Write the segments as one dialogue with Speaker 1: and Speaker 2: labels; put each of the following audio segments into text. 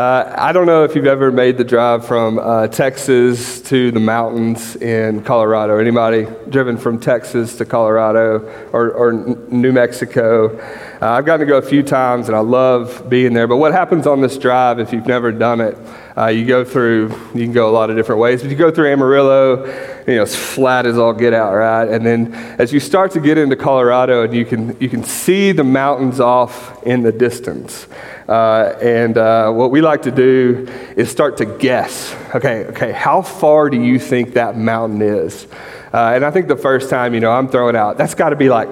Speaker 1: Uh, I don't know if you've ever made the drive from uh, Texas to the mountains in Colorado. Anybody driven from Texas to Colorado or, or New Mexico? Uh, I've gotten to go a few times and I love being there. But what happens on this drive if you've never done it? Uh, you go through, you can go a lot of different ways, but you go through Amarillo, you know, it's flat as all get out, right? And then as you start to get into Colorado and you can, you can see the mountains off in the distance. Uh, and uh, what we like to do is start to guess. Okay, okay, how far do you think that mountain is? Uh, and I think the first time, you know, I'm throwing out, that's got to be like,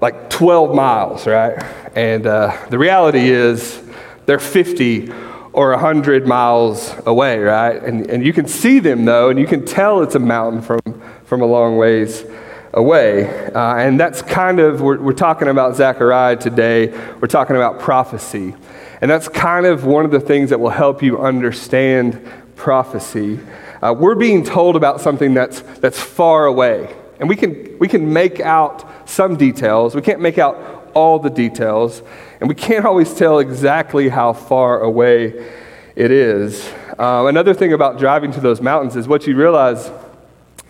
Speaker 1: like 12 miles, right? And uh, the reality is, they're 50 or 100 miles away, right? And, and you can see them though, and you can tell it's a mountain from, from a long ways away. Uh, and that's kind of, we're, we're talking about Zechariah today. We're talking about prophecy. And that's kind of one of the things that will help you understand prophecy. Uh, we're being told about something that's, that's far away. And we can, we can make out some details. We can't make out all the details. And we can't always tell exactly how far away it is. Uh, another thing about driving to those mountains is what you realize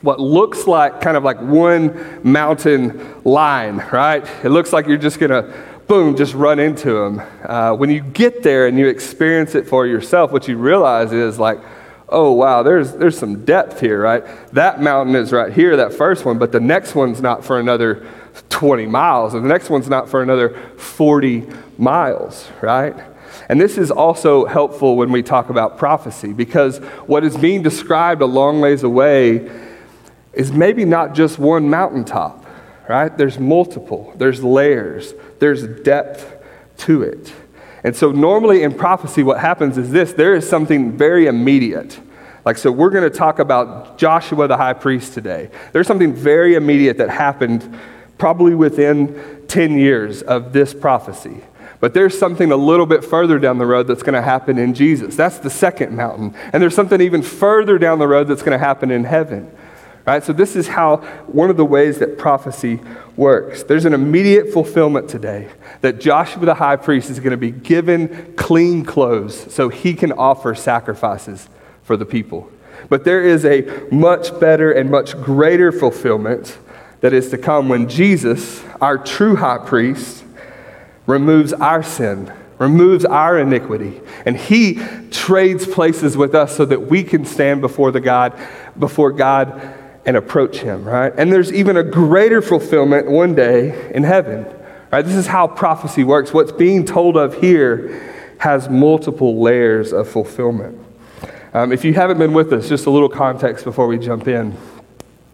Speaker 1: what looks like kind of like one mountain line, right? It looks like you're just going to boom, just run into them. Uh, when you get there and you experience it for yourself, what you realize is like, oh wow, there's there's some depth here, right? That mountain is right here, that first one, but the next one's not for another 20 miles, and the next one's not for another 40 miles, right? And this is also helpful when we talk about prophecy because what is being described a long ways away is maybe not just one mountaintop, right? There's multiple, there's layers, there's depth to it. And so, normally in prophecy, what happens is this there is something very immediate. Like, so we're going to talk about Joshua the high priest today. There's something very immediate that happened probably within 10 years of this prophecy. But there's something a little bit further down the road that's going to happen in Jesus. That's the second mountain. And there's something even further down the road that's going to happen in heaven. Right? So, this is how one of the ways that prophecy works. There's an immediate fulfillment today that Joshua the high priest is going to be given clean clothes so he can offer sacrifices for the people. But there is a much better and much greater fulfillment that is to come when Jesus, our true high priest, removes our sin, removes our iniquity, and he trades places with us so that we can stand before the God, before God and approach Him, right? And there's even a greater fulfillment one day in heaven, right? This is how prophecy works. What's being told of here has multiple layers of fulfillment. Um, if you haven't been with us, just a little context before we jump in.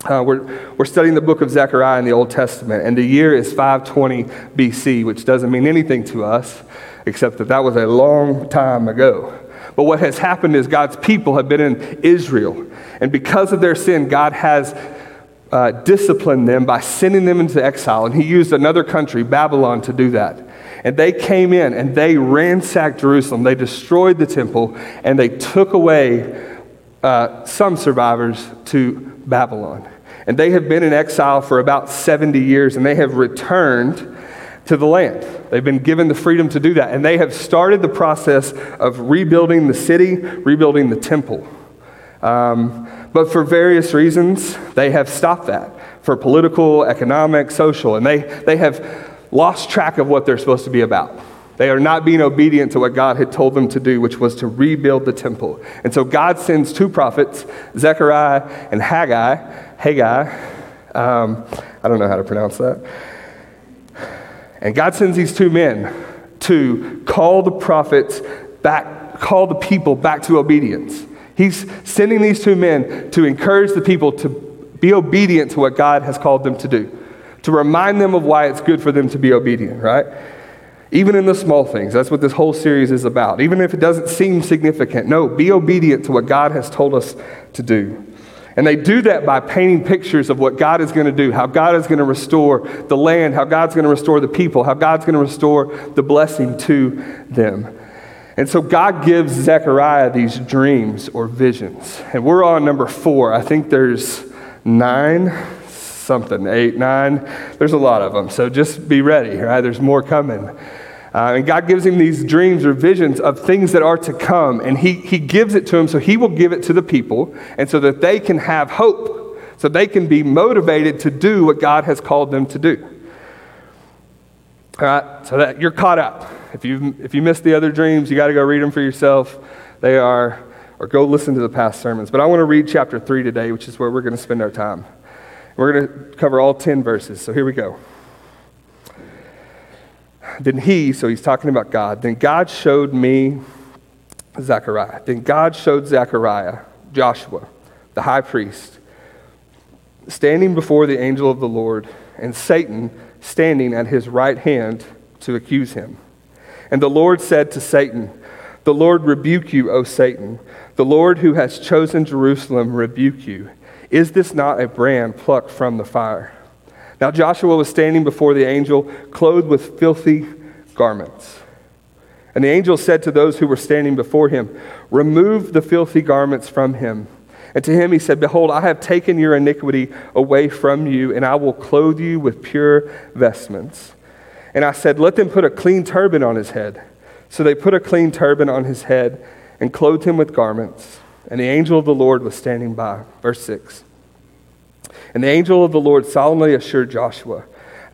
Speaker 1: Uh, we're, we're studying the book of Zechariah in the Old Testament, and the year is 520 BC, which doesn't mean anything to us, except that that was a long time ago. But what has happened is God's people have been in Israel. And because of their sin, God has uh, disciplined them by sending them into exile. And He used another country, Babylon, to do that. And they came in and they ransacked Jerusalem. They destroyed the temple and they took away uh, some survivors to Babylon. And they have been in exile for about 70 years and they have returned to the land. They've been given the freedom to do that. And they have started the process of rebuilding the city, rebuilding the temple. Um, but for various reasons, they have stopped that for political, economic, social, and they, they have lost track of what they're supposed to be about. They are not being obedient to what God had told them to do, which was to rebuild the temple. And so God sends two prophets, Zechariah and Haggai. Haggai, um, I don't know how to pronounce that. And God sends these two men to call the prophets back, call the people back to obedience. He's sending these two men to encourage the people to be obedient to what God has called them to do, to remind them of why it's good for them to be obedient, right? Even in the small things. That's what this whole series is about. Even if it doesn't seem significant, no, be obedient to what God has told us to do. And they do that by painting pictures of what God is going to do, how God is going to restore the land, how God's going to restore the people, how God's going to restore the blessing to them. And so God gives Zechariah these dreams or visions. And we're on number four. I think there's nine, something, eight, nine. There's a lot of them. So just be ready, right? There's more coming. Uh, and God gives him these dreams or visions of things that are to come. And he, he gives it to him so he will give it to the people and so that they can have hope, so they can be motivated to do what God has called them to do. All right, so that you're caught up. If you if you missed the other dreams, you got to go read them for yourself. They are, or go listen to the past sermons. But I want to read chapter three today, which is where we're going to spend our time. We're going to cover all ten verses. So here we go. Then he, so he's talking about God. Then God showed me Zechariah. Then God showed Zechariah, Joshua, the high priest, standing before the angel of the Lord, and Satan standing at his right hand to accuse him. And the Lord said to Satan, The Lord rebuke you, O Satan. The Lord who has chosen Jerusalem rebuke you. Is this not a brand plucked from the fire? Now Joshua was standing before the angel, clothed with filthy garments. And the angel said to those who were standing before him, Remove the filthy garments from him. And to him he said, Behold, I have taken your iniquity away from you, and I will clothe you with pure vestments. And I said, Let them put a clean turban on his head. So they put a clean turban on his head and clothed him with garments. And the angel of the Lord was standing by. Verse 6. And the angel of the Lord solemnly assured Joshua,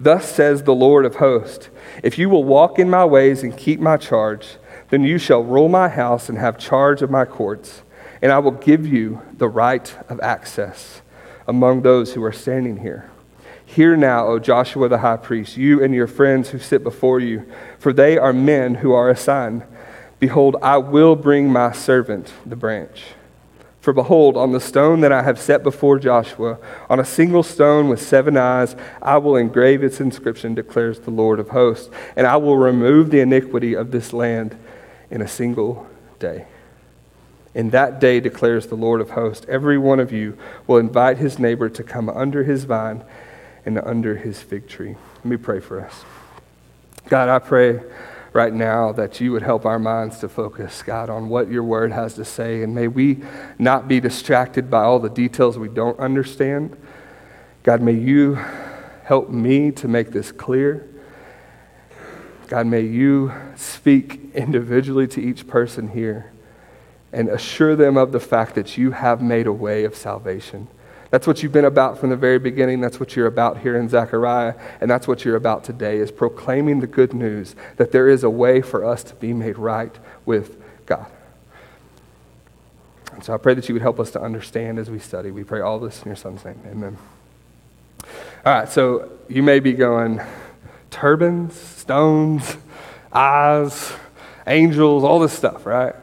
Speaker 1: Thus says the Lord of hosts, If you will walk in my ways and keep my charge, then you shall rule my house and have charge of my courts and I will give you the right of access among those who are standing here. Hear now, O Joshua the high priest, you and your friends who sit before you, for they are men who are assigned. Behold, I will bring my servant, the branch. For behold, on the stone that I have set before Joshua, on a single stone with seven eyes, I will engrave its inscription, declares the Lord of hosts, and I will remove the iniquity of this land in a single day. In that day, declares the Lord of hosts, every one of you will invite his neighbor to come under his vine and under his fig tree. Let me pray for us. God, I pray right now that you would help our minds to focus, God, on what your word has to say. And may we not be distracted by all the details we don't understand. God, may you help me to make this clear. God, may you speak individually to each person here and assure them of the fact that you have made a way of salvation. That's what you've been about from the very beginning. That's what you're about here in Zechariah. And that's what you're about today is proclaiming the good news that there is a way for us to be made right with God. And so I pray that you would help us to understand as we study. We pray all this in your son's name. Amen. All right, so you may be going, turbans, stones, eyes, angels, all this stuff, right?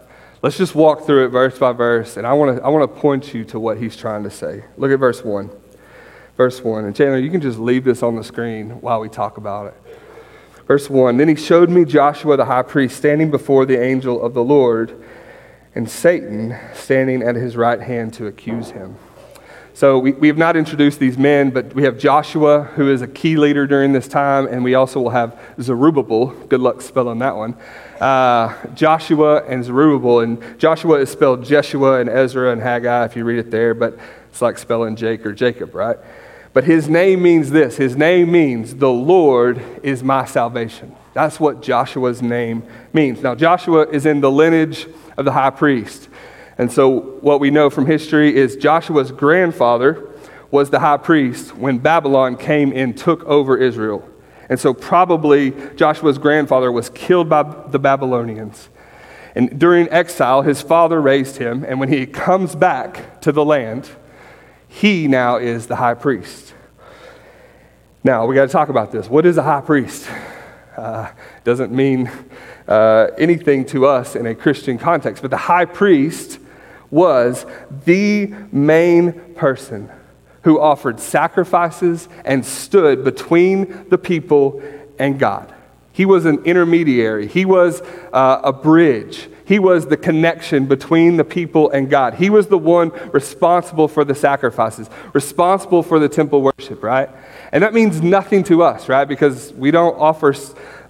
Speaker 1: Let's just walk through it verse by verse, and I want to I want to point you to what he's trying to say. Look at verse 1. Verse 1. And Chandler, you can just leave this on the screen while we talk about it. Verse 1 Then he showed me Joshua the high priest standing before the angel of the Lord, and Satan standing at his right hand to accuse him. So we, we have not introduced these men, but we have Joshua, who is a key leader during this time, and we also will have Zerubbabel. Good luck spelling that one. Uh, Joshua and Zerubbabel. And Joshua is spelled Jeshua and Ezra and Haggai, if you read it there, but it's like spelling Jake or Jacob, right? But his name means this his name means, the Lord is my salvation. That's what Joshua's name means. Now, Joshua is in the lineage of the high priest. And so, what we know from history is Joshua's grandfather was the high priest when Babylon came and took over Israel. And so, probably Joshua's grandfather was killed by the Babylonians. And during exile, his father raised him. And when he comes back to the land, he now is the high priest. Now, we got to talk about this. What is a high priest? Uh, doesn't mean uh, anything to us in a Christian context, but the high priest was the main person who offered sacrifices and stood between the people and God. He was an intermediary, he was uh, a bridge. He was the connection between the people and God. He was the one responsible for the sacrifices, responsible for the temple worship, right? And that means nothing to us, right? Because we don't offer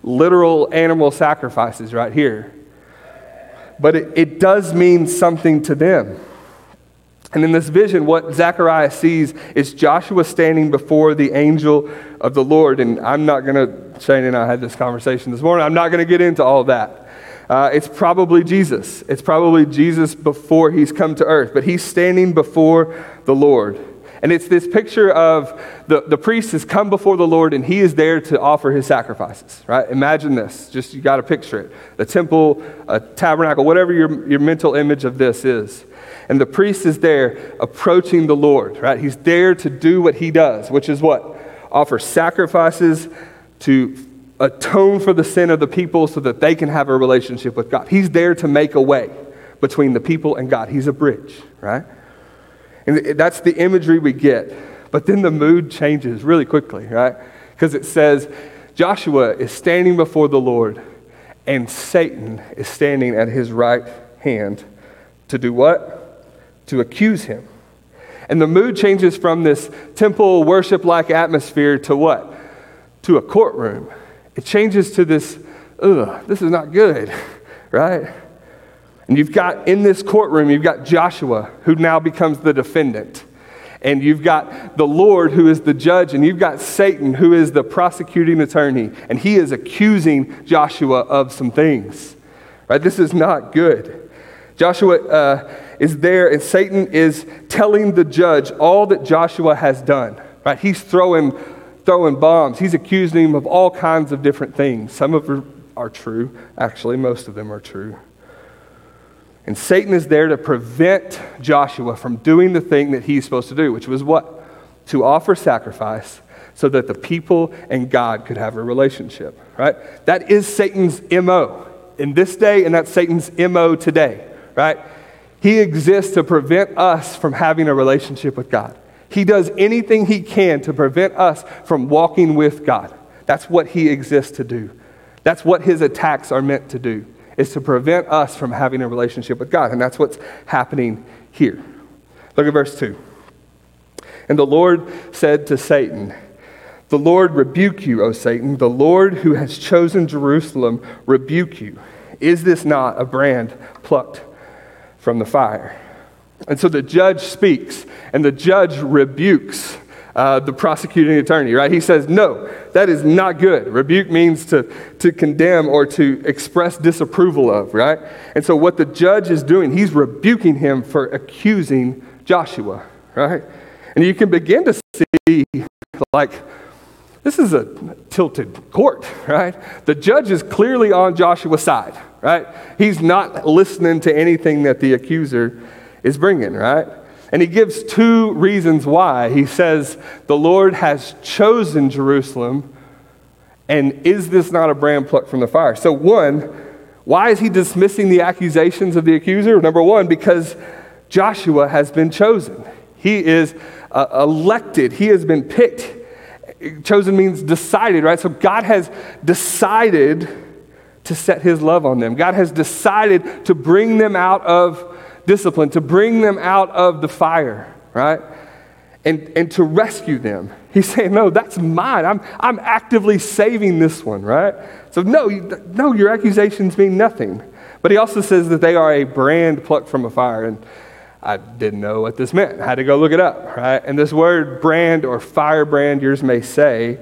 Speaker 1: literal animal sacrifices right here but it, it does mean something to them. And in this vision, what Zechariah sees is Joshua standing before the angel of the Lord. And I'm not going to, Shane and I had this conversation this morning, I'm not going to get into all that. Uh, it's probably Jesus. It's probably Jesus before he's come to earth, but he's standing before the Lord. And it's this picture of the, the priest has come before the Lord and he is there to offer his sacrifices, right? Imagine this. Just you got to picture it. The temple, a tabernacle, whatever your, your mental image of this is. And the priest is there approaching the Lord, right? He's there to do what he does, which is what? Offer sacrifices to atone for the sin of the people so that they can have a relationship with God. He's there to make a way between the people and God. He's a bridge, right? And that's the imagery we get. But then the mood changes really quickly, right? Because it says Joshua is standing before the Lord and Satan is standing at his right hand to do what? to accuse him. And the mood changes from this temple worship like atmosphere to what? To a courtroom. It changes to this, ugh, this is not good, right? And you've got in this courtroom, you've got Joshua, who now becomes the defendant. And you've got the Lord, who is the judge, and you've got Satan, who is the prosecuting attorney. And he is accusing Joshua of some things, right? This is not good. Joshua. Uh, is there, and Satan is telling the judge all that Joshua has done. Right? He's throwing, throwing bombs. He's accusing him of all kinds of different things. Some of are true. Actually, most of them are true. And Satan is there to prevent Joshua from doing the thing that he's supposed to do, which was what? To offer sacrifice so that the people and God could have a relationship, right? That is Satan's MO in this day, and that's Satan's MO today, right? He exists to prevent us from having a relationship with God. He does anything he can to prevent us from walking with God. That's what he exists to do. That's what his attacks are meant to do, is to prevent us from having a relationship with God. And that's what's happening here. Look at verse 2. And the Lord said to Satan, The Lord rebuke you, O Satan. The Lord who has chosen Jerusalem rebuke you. Is this not a brand plucked from the fire. And so the judge speaks, and the judge rebukes uh, the prosecuting attorney, right? He says, No, that is not good. Rebuke means to, to condemn or to express disapproval of, right? And so what the judge is doing, he's rebuking him for accusing Joshua, right? And you can begin to see, like, this is a tilted court, right? The judge is clearly on Joshua's side, right? He's not listening to anything that the accuser is bringing, right? And he gives two reasons why. He says, The Lord has chosen Jerusalem, and is this not a brand plucked from the fire? So, one, why is he dismissing the accusations of the accuser? Number one, because Joshua has been chosen. He is uh, elected, he has been picked chosen means decided, right? So God has decided to set his love on them. God has decided to bring them out of discipline, to bring them out of the fire, right? And, and to rescue them. He's saying, No, that's mine. I'm, I'm actively saving this one, right? So, no, no, your accusations mean nothing. But he also says that they are a brand plucked from a fire. And I didn't know what this meant. I had to go look it up, right? And this word brand or firebrand, yours may say,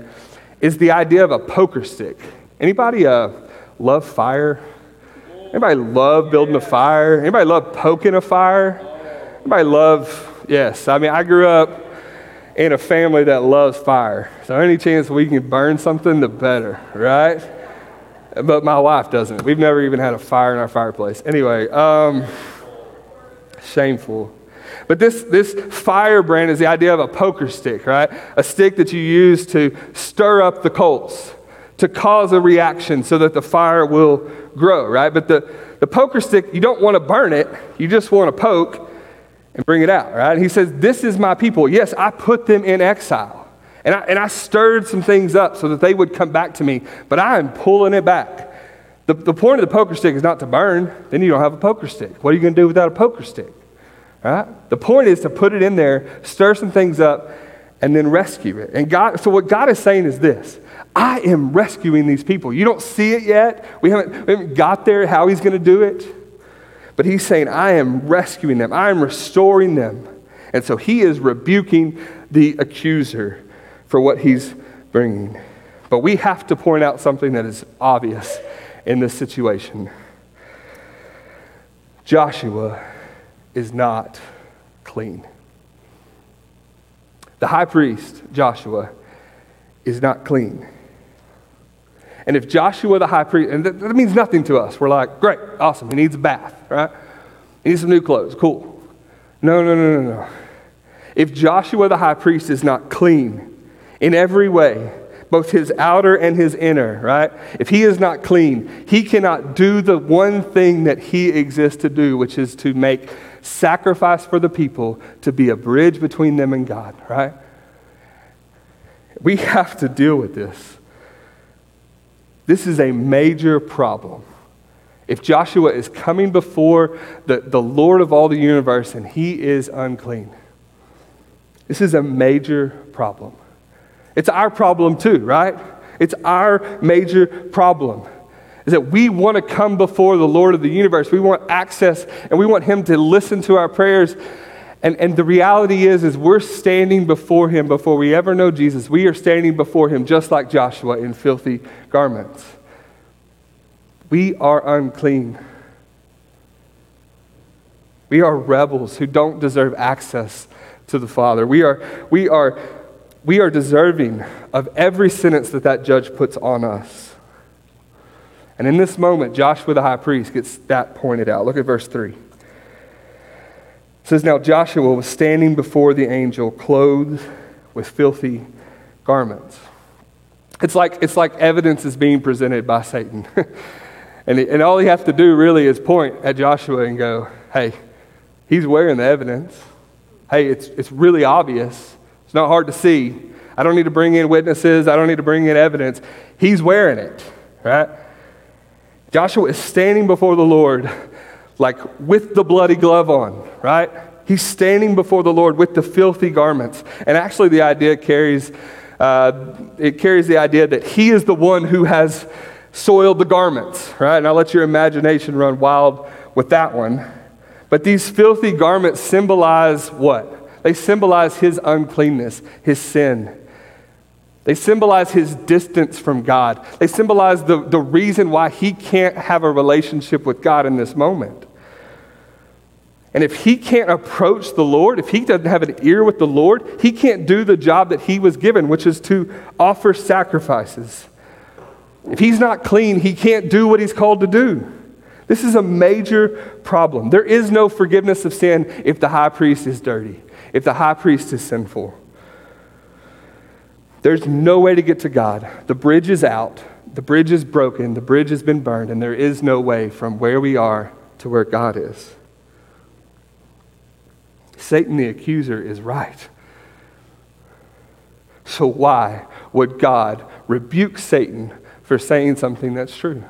Speaker 1: is the idea of a poker stick. Anybody uh, love fire? Anybody love building a fire? Anybody love poking a fire? Anybody love, yes. I mean, I grew up in a family that loves fire. So any chance we can burn something, the better, right? But my wife doesn't. We've never even had a fire in our fireplace. Anyway, um, Shameful. But this, this firebrand is the idea of a poker stick, right? A stick that you use to stir up the coals, to cause a reaction so that the fire will grow, right? But the, the poker stick, you don't want to burn it, you just want to poke and bring it out, right? he says, This is my people. Yes, I put them in exile. And I, and I stirred some things up so that they would come back to me, but I am pulling it back. The, the point of the poker stick is not to burn, then you don't have a poker stick. What are you going to do without a poker stick? Right? The point is to put it in there, stir some things up, and then rescue it. And God, so what God is saying is this I am rescuing these people. You don't see it yet. We haven't, we haven't got there how He's going to do it. But He's saying, I am rescuing them, I am restoring them. And so he is rebuking the accuser for what he's bringing. But we have to point out something that is obvious in this situation. Joshua is not clean. The high priest, Joshua, is not clean. And if Joshua the high priest, and that, that, means nothing to us, we're like, great, awesome, he needs a bath, right? He needs some new clothes, cool. No, no, no, no, no. If Joshua the high priest is not clean in every way, both his outer and his inner, right? If he is not clean, he cannot do the one thing that he exists to do, which is to make sacrifice for the people, to be a bridge between them and God, right? We have to deal with this. This is a major problem. If Joshua is coming before the, the Lord of all the universe and he is unclean, this is a major problem. It's our problem too, right? It's our major problem. Is that we want to come before the Lord of the universe. We want access and we want him to listen to our prayers. And, and the reality is, is we're standing before him before we ever know Jesus. We are standing before him just like Joshua in filthy garments. We are unclean. We are rebels who don't deserve access to the Father. We are, we are, we are deserving of every sentence that that judge puts on us. And in this moment, Joshua the high priest gets that pointed out. Look at verse 3. It says, Now Joshua was standing before the angel, clothed with filthy garments. It's like, it's like evidence is being presented by Satan. and, and all he has to do really is point at Joshua and go, Hey, he's wearing the evidence hey, it's, it's really obvious. It's not hard to see. I don't need to bring in witnesses. I don't need to bring in evidence. He's wearing it, right? Joshua is standing before the Lord like with the bloody glove on, right? He's standing before the Lord with the filthy garments. And actually, the idea carries, uh, it carries the idea that he is the one who has soiled the garments, right? And I'll let your imagination run wild with that one. But these filthy garments symbolize what? They symbolize his uncleanness, his sin. They symbolize his distance from God. They symbolize the, the reason why he can't have a relationship with God in this moment. And if he can't approach the Lord, if he doesn't have an ear with the Lord, he can't do the job that he was given, which is to offer sacrifices. If he's not clean, he can't do what he's called to do. This is a major problem. There is no forgiveness of sin if the high priest is dirty, if the high priest is sinful. There's no way to get to God. The bridge is out, the bridge is broken, the bridge has been burned, and there is no way from where we are to where God is. Satan the accuser is right. So, why would God rebuke Satan for saying something that's true?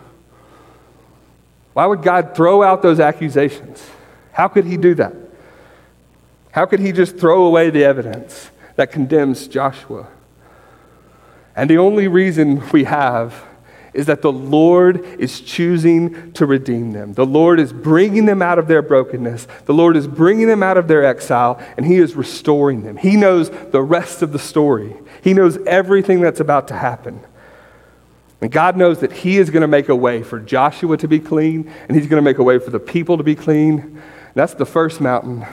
Speaker 1: Why would God throw out those accusations? How could he do that? How could he just throw away the evidence that condemns Joshua? And the only reason we have is that the Lord is choosing to redeem them. The Lord is bringing them out of their brokenness. The Lord is bringing them out of their exile, and He is restoring them. He knows the rest of the story, He knows everything that's about to happen. And God knows that He is going to make a way for Joshua to be clean, and He's going to make a way for the people to be clean. that's the first mountain.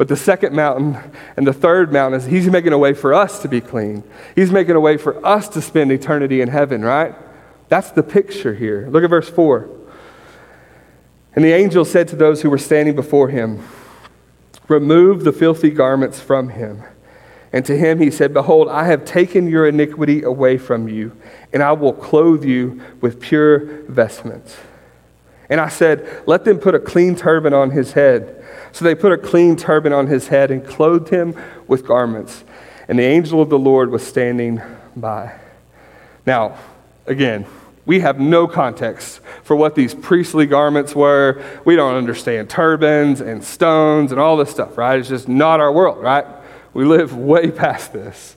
Speaker 1: But the second mountain and the third mountain is He's making a way for us to be clean. He's making a way for us to spend eternity in heaven, right? That's the picture here. Look at verse 4. And the angel said to those who were standing before him, Remove the filthy garments from him. And to him he said, Behold, I have taken your iniquity away from you, and I will clothe you with pure vestments. And I said, Let them put a clean turban on his head. So they put a clean turban on his head and clothed him with garments. And the angel of the Lord was standing by. Now, again, we have no context for what these priestly garments were. We don't understand turbans and stones and all this stuff, right? It's just not our world, right? We live way past this.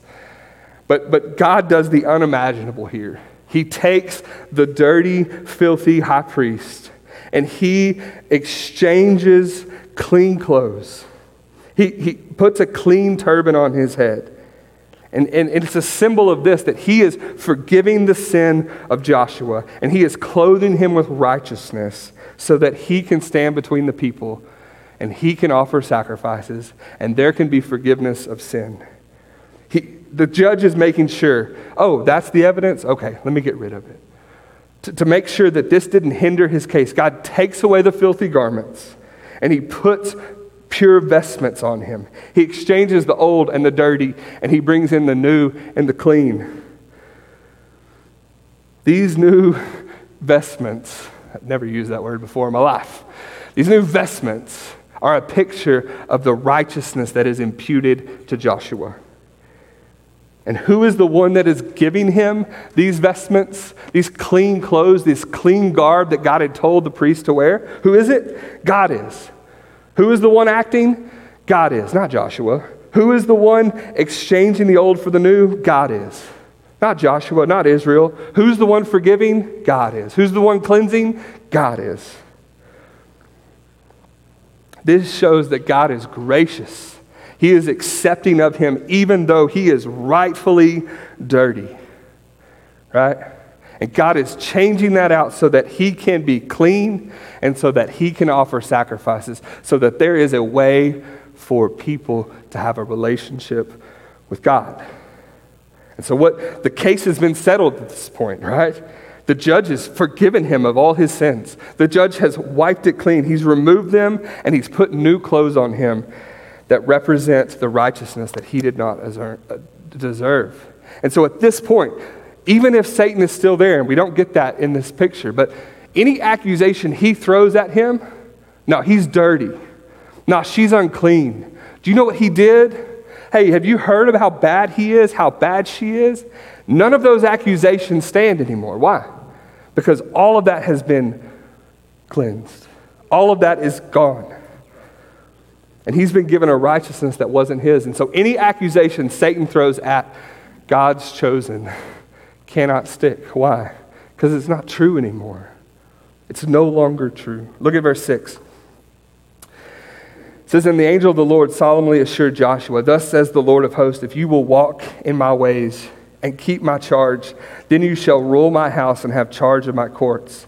Speaker 1: But, but God does the unimaginable here. He takes the dirty, filthy high priest and he exchanges clean clothes. He, he puts a clean turban on his head. And, and it's a symbol of this that he is forgiving the sin of Joshua and he is clothing him with righteousness so that he can stand between the people and he can offer sacrifices and there can be forgiveness of sin. He, the judge is making sure, oh, that's the evidence? Okay, let me get rid of it. To, to make sure that this didn't hinder his case, God takes away the filthy garments and he puts pure vestments on him. He exchanges the old and the dirty, and he brings in the new and the clean. These new vestments, I've never used that word before in my life. These new vestments are a picture of the righteousness that is imputed to Joshua. And who is the one that is giving him these vestments, these clean clothes, this clean garb that God had told the priest to wear? Who is it? God is. Who is the one acting? God is, not Joshua. Who is the one exchanging the old for the new? God is. Not Joshua, not Israel. Who's the one forgiving? God is. Who's the one cleansing? God is. This shows that God is gracious. He is accepting of him even though he is rightfully dirty. Right? And God is changing that out so that He can be clean and so that He can offer sacrifices, so that there is a way for people to have a relationship with God. And so, what the case has been settled at this point, right? The judge has forgiven him of all his sins. The judge has wiped it clean. He's removed them and he's put new clothes on him that represent the righteousness that he did not uh, deserve. And so, at this point, even if Satan is still there, and we don't get that in this picture, but any accusation he throws at him, no, he's dirty. No, she's unclean. Do you know what he did? Hey, have you heard of how bad he is, how bad she is? None of those accusations stand anymore. Why? Because all of that has been cleansed, all of that is gone. And he's been given a righteousness that wasn't his. And so any accusation Satan throws at God's chosen cannot stick. Why? Because it's not true anymore. It's no longer true. Look at verse 6. It says, And the angel of the Lord solemnly assured Joshua, Thus says the Lord of hosts, if you will walk in my ways and keep my charge, then you shall rule my house and have charge of my courts.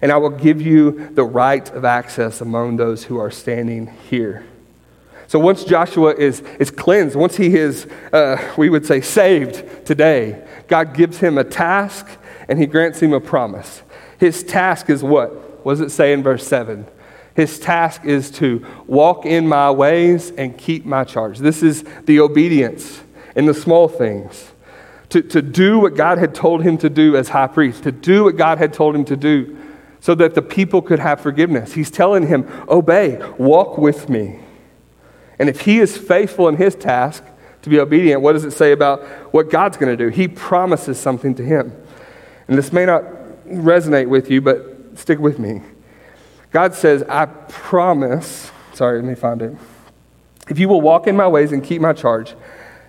Speaker 1: And I will give you the right of access among those who are standing here. So once Joshua is, is cleansed, once he is, uh, we would say, saved today, God gives him a task and he grants him a promise. His task is what? What does it say in verse 7? His task is to walk in my ways and keep my charge. This is the obedience in the small things. To, to do what God had told him to do as high priest, to do what God had told him to do so that the people could have forgiveness. He's telling him, Obey, walk with me. And if he is faithful in his task to be obedient, what does it say about what God's going to do? He promises something to him. And this may not resonate with you, but stick with me. God says, I promise, sorry, let me find it. If you will walk in my ways and keep my charge,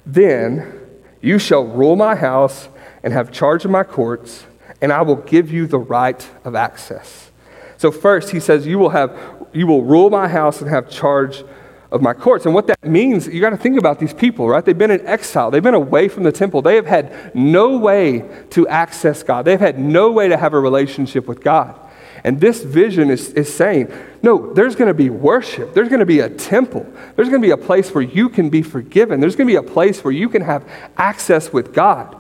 Speaker 1: then you shall rule my house and have charge of my courts, and I will give you the right of access. So first he says, You will have you will rule my house and have charge of my courts. And what that means, you got to think about these people, right? They've been in exile, they've been away from the temple, they have had no way to access God, they've had no way to have a relationship with God. And this vision is, is saying, no, there's going to be worship. There's going to be a temple. There's going to be a place where you can be forgiven. There's going to be a place where you can have access with God.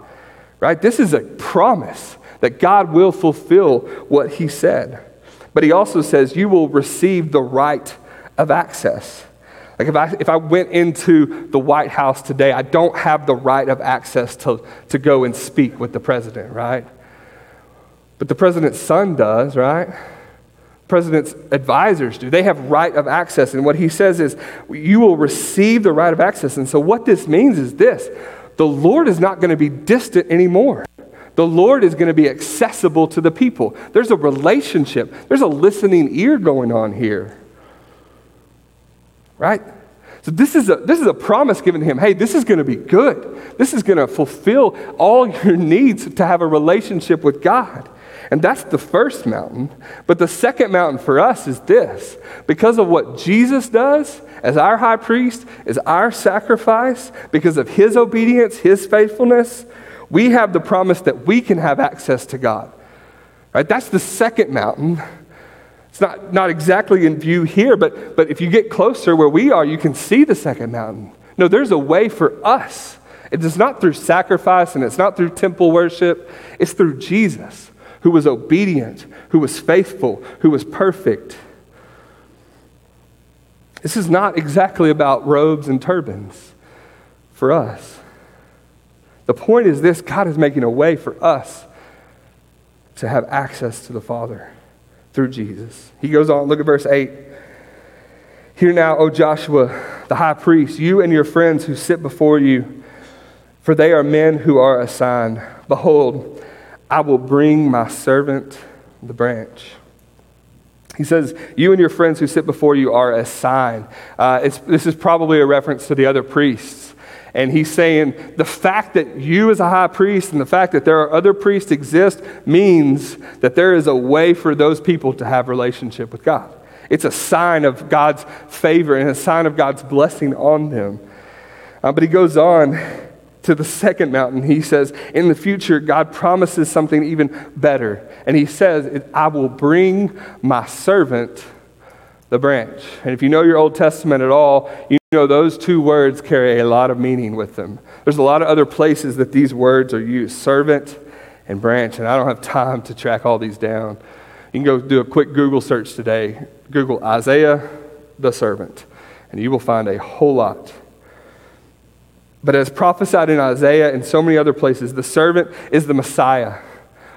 Speaker 1: Right? This is a promise that God will fulfill what he said. But he also says, you will receive the right of access. Like if I, if I went into the White House today, I don't have the right of access to, to go and speak with the president, right? But the president's son does, right? President's advisors do. They have right of access. And what he says is, you will receive the right of access. And so what this means is this the Lord is not going to be distant anymore. The Lord is going to be accessible to the people. There's a relationship, there's a listening ear going on here right? So this is a, this is a promise given to him. Hey, this is going to be good. This is going to fulfill all your needs to have a relationship with God. And that's the first mountain. But the second mountain for us is this because of what Jesus does as our high priest, as our sacrifice, because of his obedience, his faithfulness, we have the promise that we can have access to God. Right? That's the second mountain. It's not, not exactly in view here, but, but if you get closer where we are, you can see the second mountain. No, there's a way for us. It is not through sacrifice and it's not through temple worship, it's through Jesus, who was obedient, who was faithful, who was perfect. This is not exactly about robes and turbans for us. The point is this God is making a way for us to have access to the Father through Jesus. He goes on, look at verse 8. Hear now, O Joshua, the high priest, you and your friends who sit before you, for they are men who are a sign. Behold, I will bring my servant, the branch. He says, You and your friends who sit before you are a sign. Uh, this is probably a reference to the other priests. And he's saying the fact that you, as a high priest, and the fact that there are other priests exist means that there is a way for those people to have relationship with God. It's a sign of God's favor and a sign of God's blessing on them. Uh, but he goes on to the second mountain. He says, In the future, God promises something even better. And he says, I will bring my servant the branch. And if you know your Old Testament at all, you know those two words carry a lot of meaning with them. There's a lot of other places that these words are used servant and branch. And I don't have time to track all these down. You can go do a quick Google search today. Google Isaiah the servant, and you will find a whole lot but as prophesied in Isaiah and so many other places, the servant is the Messiah.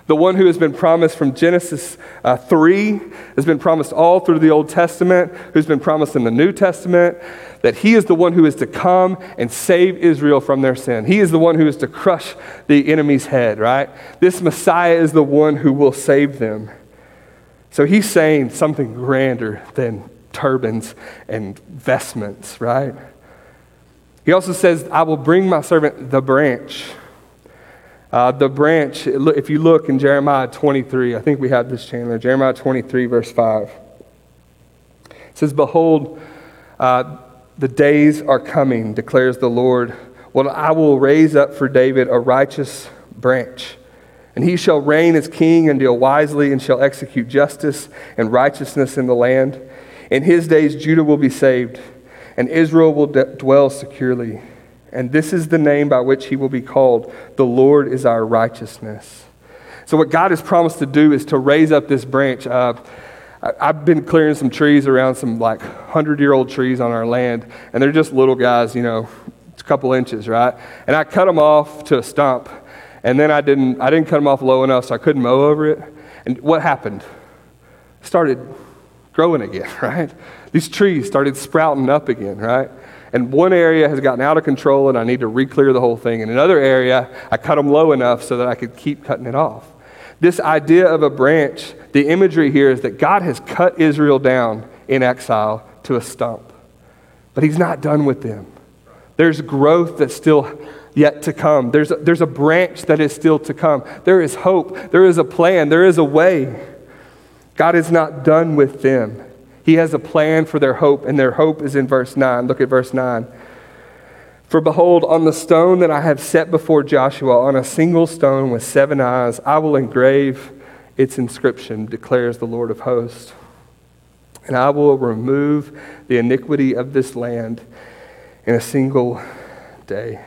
Speaker 1: The one who has been promised from Genesis uh, 3, has been promised all through the Old Testament, who's been promised in the New Testament, that he is the one who is to come and save Israel from their sin. He is the one who is to crush the enemy's head, right? This Messiah is the one who will save them. So he's saying something grander than turbans and vestments, right? He also says, I will bring my servant the branch. Uh, the branch, if you look in Jeremiah 23, I think we have this Chandler, Jeremiah 23, verse 5. It says, Behold, uh, the days are coming, declares the Lord. Well, I will raise up for David a righteous branch, and he shall reign as king and deal wisely, and shall execute justice and righteousness in the land. In his days, Judah will be saved and Israel will d- dwell securely. And this is the name by which he will be called The Lord is our righteousness. So, what God has promised to do is to raise up this branch. Uh, I've been clearing some trees around some like 100 year old trees on our land, and they're just little guys, you know, a couple inches, right? And I cut them off to a stump, and then I didn't, I didn't cut them off low enough so I couldn't mow over it. And what happened? Started growing again, right? These trees started sprouting up again, right? And one area has gotten out of control and I need to re-clear the whole thing. In another area, I cut them low enough so that I could keep cutting it off. This idea of a branch, the imagery here is that God has cut Israel down in exile to a stump. But he's not done with them. There's growth that's still yet to come. There's a, there's a branch that is still to come. There is hope. There is a plan. There is a way. God is not done with them. He has a plan for their hope, and their hope is in verse 9. Look at verse 9. For behold, on the stone that I have set before Joshua, on a single stone with seven eyes, I will engrave its inscription, declares the Lord of hosts. And I will remove the iniquity of this land in a single day.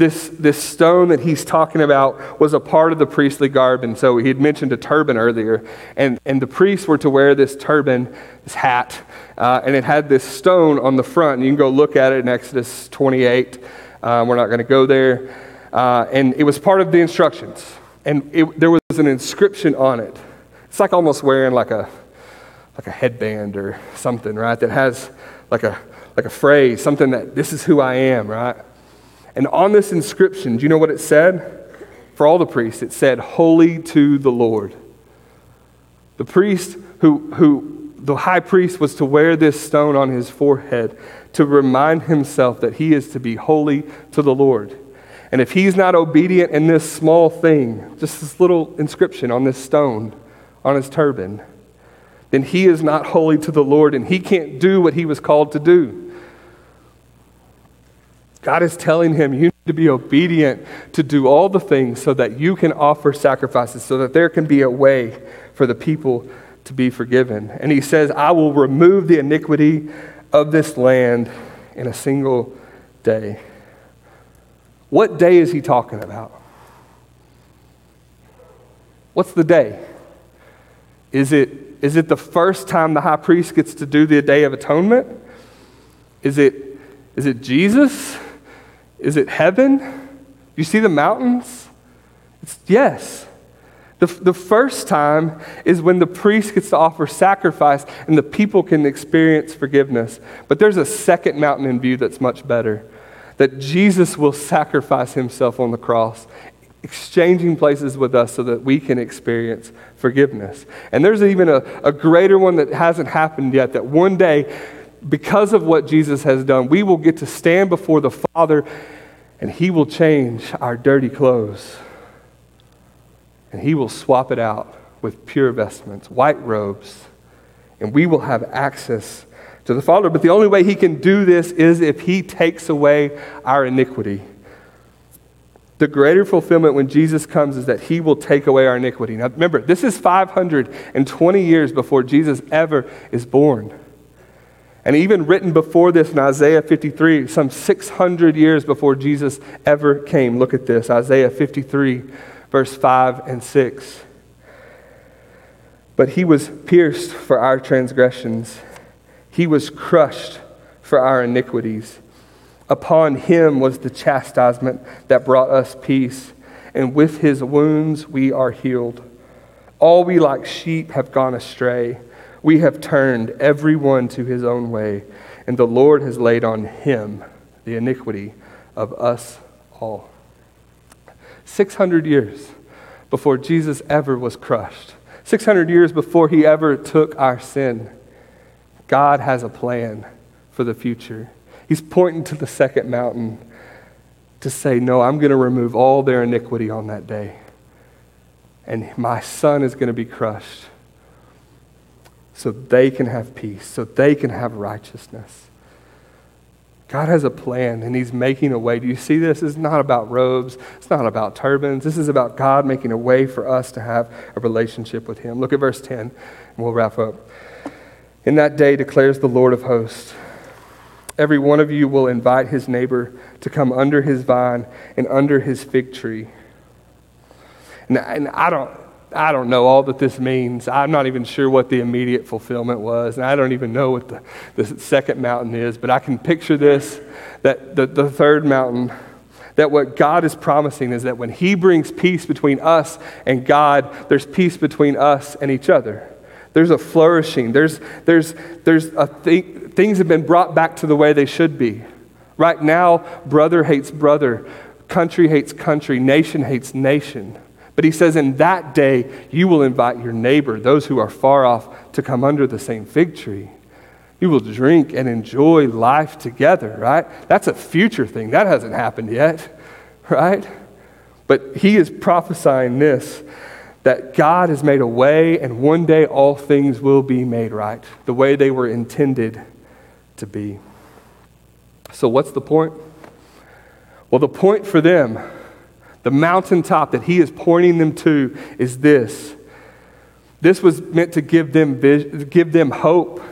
Speaker 1: This, this stone that he's talking about was a part of the priestly garb. And so he had mentioned a turban earlier. And, and the priests were to wear this turban, this hat, uh, and it had this stone on the front. And you can go look at it in Exodus 28. Um, we're not going to go there. Uh, and it was part of the instructions. And it, there was an inscription on it. It's like almost wearing like a, like a headband or something, right? That has like a, like a phrase, something that this is who I am, right? And on this inscription, do you know what it said? For all the priests, it said, Holy to the Lord. The priest who, who the high priest was to wear this stone on his forehead to remind himself that he is to be holy to the Lord. And if he's not obedient in this small thing, just this little inscription on this stone, on his turban, then he is not holy to the Lord and he can't do what he was called to do. God is telling him, you need to be obedient to do all the things so that you can offer sacrifices, so that there can be a way for the people to be forgiven. And he says, I will remove the iniquity of this land in a single day. What day is he talking about? What's the day? Is it, is it the first time the high priest gets to do the Day of Atonement? Is it, is it Jesus? Is it heaven? You see the mountains? It's, yes. The, the first time is when the priest gets to offer sacrifice and the people can experience forgiveness. But there's a second mountain in view that's much better that Jesus will sacrifice himself on the cross, exchanging places with us so that we can experience forgiveness. And there's even a, a greater one that hasn't happened yet that one day, because of what Jesus has done, we will get to stand before the Father and he will change our dirty clothes. And he will swap it out with pure vestments, white robes, and we will have access to the Father. But the only way He can do this is if He takes away our iniquity. The greater fulfillment when Jesus comes is that He will take away our iniquity. Now remember, this is 520 years before Jesus ever is born. And even written before this in Isaiah 53, some 600 years before Jesus ever came. Look at this Isaiah 53, verse 5 and 6. But he was pierced for our transgressions he was crushed for our iniquities. Upon him was the chastisement that brought us peace, and with his wounds we are healed. All we like sheep have gone astray. We have turned every one to his own way, and the Lord has laid on him the iniquity of us all. 600 years before Jesus ever was crushed, 600 years before he ever took our sin God has a plan for the future. He's pointing to the second mountain to say, No, I'm going to remove all their iniquity on that day. And my son is going to be crushed so they can have peace, so they can have righteousness. God has a plan and He's making a way. Do you see this? It's not about robes, it's not about turbans. This is about God making a way for us to have a relationship with Him. Look at verse 10, and we'll wrap up. In that day, declares the Lord of hosts, every one of you will invite his neighbor to come under his vine and under his fig tree. And, and I, don't, I don't know all that this means. I'm not even sure what the immediate fulfillment was. And I don't even know what the, the second mountain is. But I can picture this that the, the third mountain that what God is promising is that when He brings peace between us and God, there's peace between us and each other. There's a flourishing. There's, there's, there's a th- things have been brought back to the way they should be. Right now, brother hates brother, country hates country, nation hates nation. But he says, in that day, you will invite your neighbor, those who are far off, to come under the same fig tree. You will drink and enjoy life together, right? That's a future thing. That hasn't happened yet, right? But he is prophesying this that God has made a way, and one day all things will be made right, the way they were intended to be. So, what's the point? Well, the point for them, the mountaintop that he is pointing them to, is this. This was meant to give them, give them hope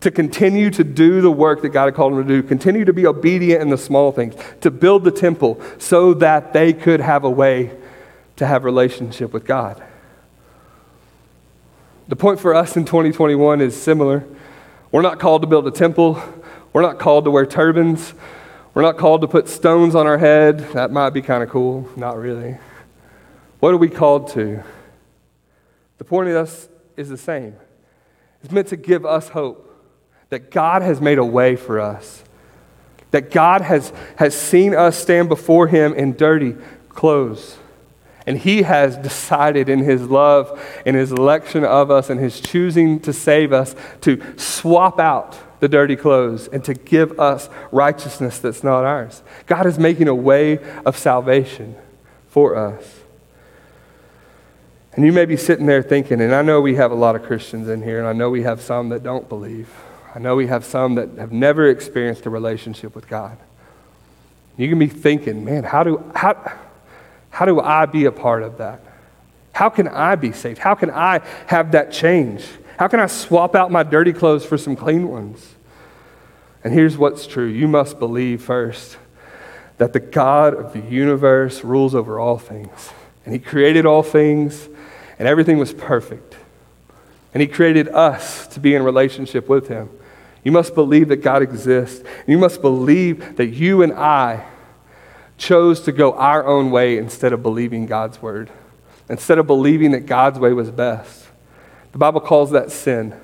Speaker 1: to continue to do the work that God had called them to do, continue to be obedient in the small things, to build the temple so that they could have a way to have relationship with God. The point for us in 2021 is similar. We're not called to build a temple. We're not called to wear turbans. We're not called to put stones on our head. That might be kind of cool. Not really. What are we called to? The point of us is the same. It's meant to give us hope that God has made a way for us, that God has, has seen us stand before Him in dirty clothes and He has decided in His love, in His election of us, and His choosing to save us, to swap out the dirty clothes and to give us righteousness that's not ours. God is making a way of salvation for us. And you may be sitting there thinking, and I know we have a lot of Christians in here, and I know we have some that don't believe. I know we have some that have never experienced a relationship with God. You can be thinking, man, how do, how, how do I be a part of that? How can I be saved? How can I have that change? How can I swap out my dirty clothes for some clean ones? And here's what's true you must believe first that the God of the universe rules over all things. And He created all things, and everything was perfect. And He created us to be in relationship with Him. You must believe that God exists. You must believe that you and I chose to go our own way instead of believing God's word, instead of believing that God's way was best. The Bible calls that sin.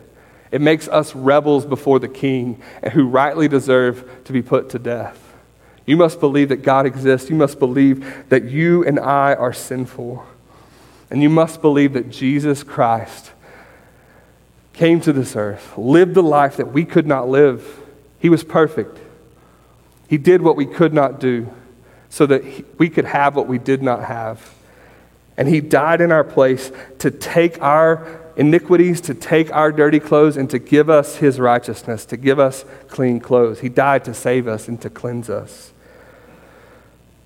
Speaker 1: It makes us rebels before the king and who rightly deserve to be put to death. You must believe that God exists. You must believe that you and I are sinful. And you must believe that Jesus Christ came to this earth, lived the life that we could not live. He was perfect. He did what we could not do so that we could have what we did not have. And He died in our place to take our iniquities, to take our dirty clothes, and to give us His righteousness, to give us clean clothes. He died to save us and to cleanse us.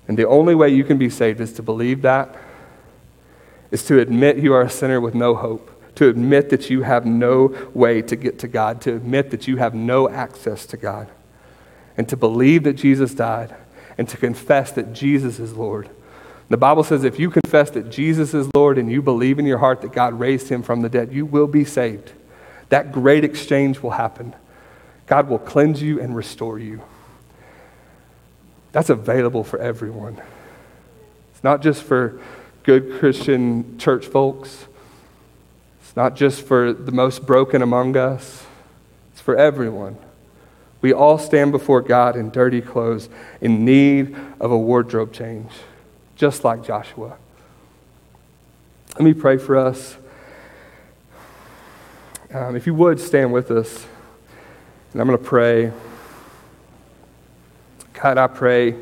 Speaker 1: And the only way you can be saved is to believe that, is to admit you are a sinner with no hope to admit that you have no way to get to God, to admit that you have no access to God, and to believe that Jesus died, and to confess that Jesus is Lord. The Bible says if you confess that Jesus is Lord and you believe in your heart that God raised him from the dead, you will be saved. That great exchange will happen. God will cleanse you and restore you. That's available for everyone. It's not just for good Christian church folks. It's not just for the most broken among us, it's for everyone. We all stand before God in dirty clothes, in need of a wardrobe change, just like Joshua. Let me pray for us. Um, if you would stand with us, and I'm going to pray. God, I pray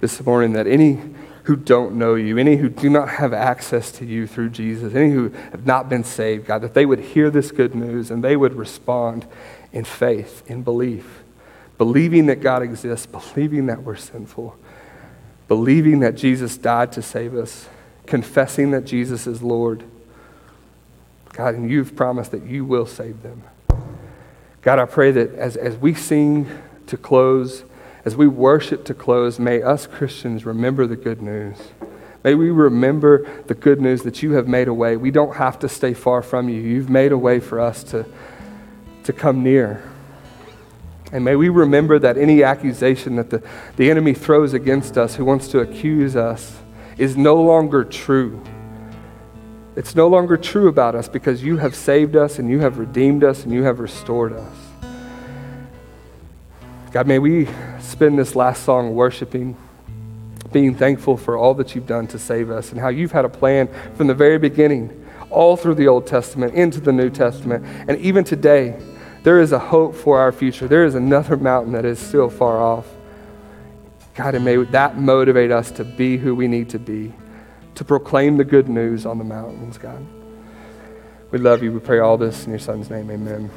Speaker 1: this morning that any who don't know you, any who do not have access to you through Jesus, any who have not been saved, God, that they would hear this good news and they would respond in faith, in belief, believing that God exists, believing that we're sinful, believing that Jesus died to save us, confessing that Jesus is Lord. God, and you've promised that you will save them. God, I pray that as, as we sing to close, as we worship to close, may us Christians remember the good news. May we remember the good news that you have made a way. We don't have to stay far from you. You've made a way for us to, to come near. And may we remember that any accusation that the, the enemy throws against us, who wants to accuse us, is no longer true. It's no longer true about us because you have saved us and you have redeemed us and you have restored us. God, may we spend this last song worshiping, being thankful for all that you've done to save us and how you've had a plan from the very beginning, all through the Old Testament, into the New Testament. And even today, there is a hope for our future. There is another mountain that is still far off. God, and may that motivate us to be who we need to be, to proclaim the good news on the mountains, God. We love you. We pray all this in your Son's name. Amen.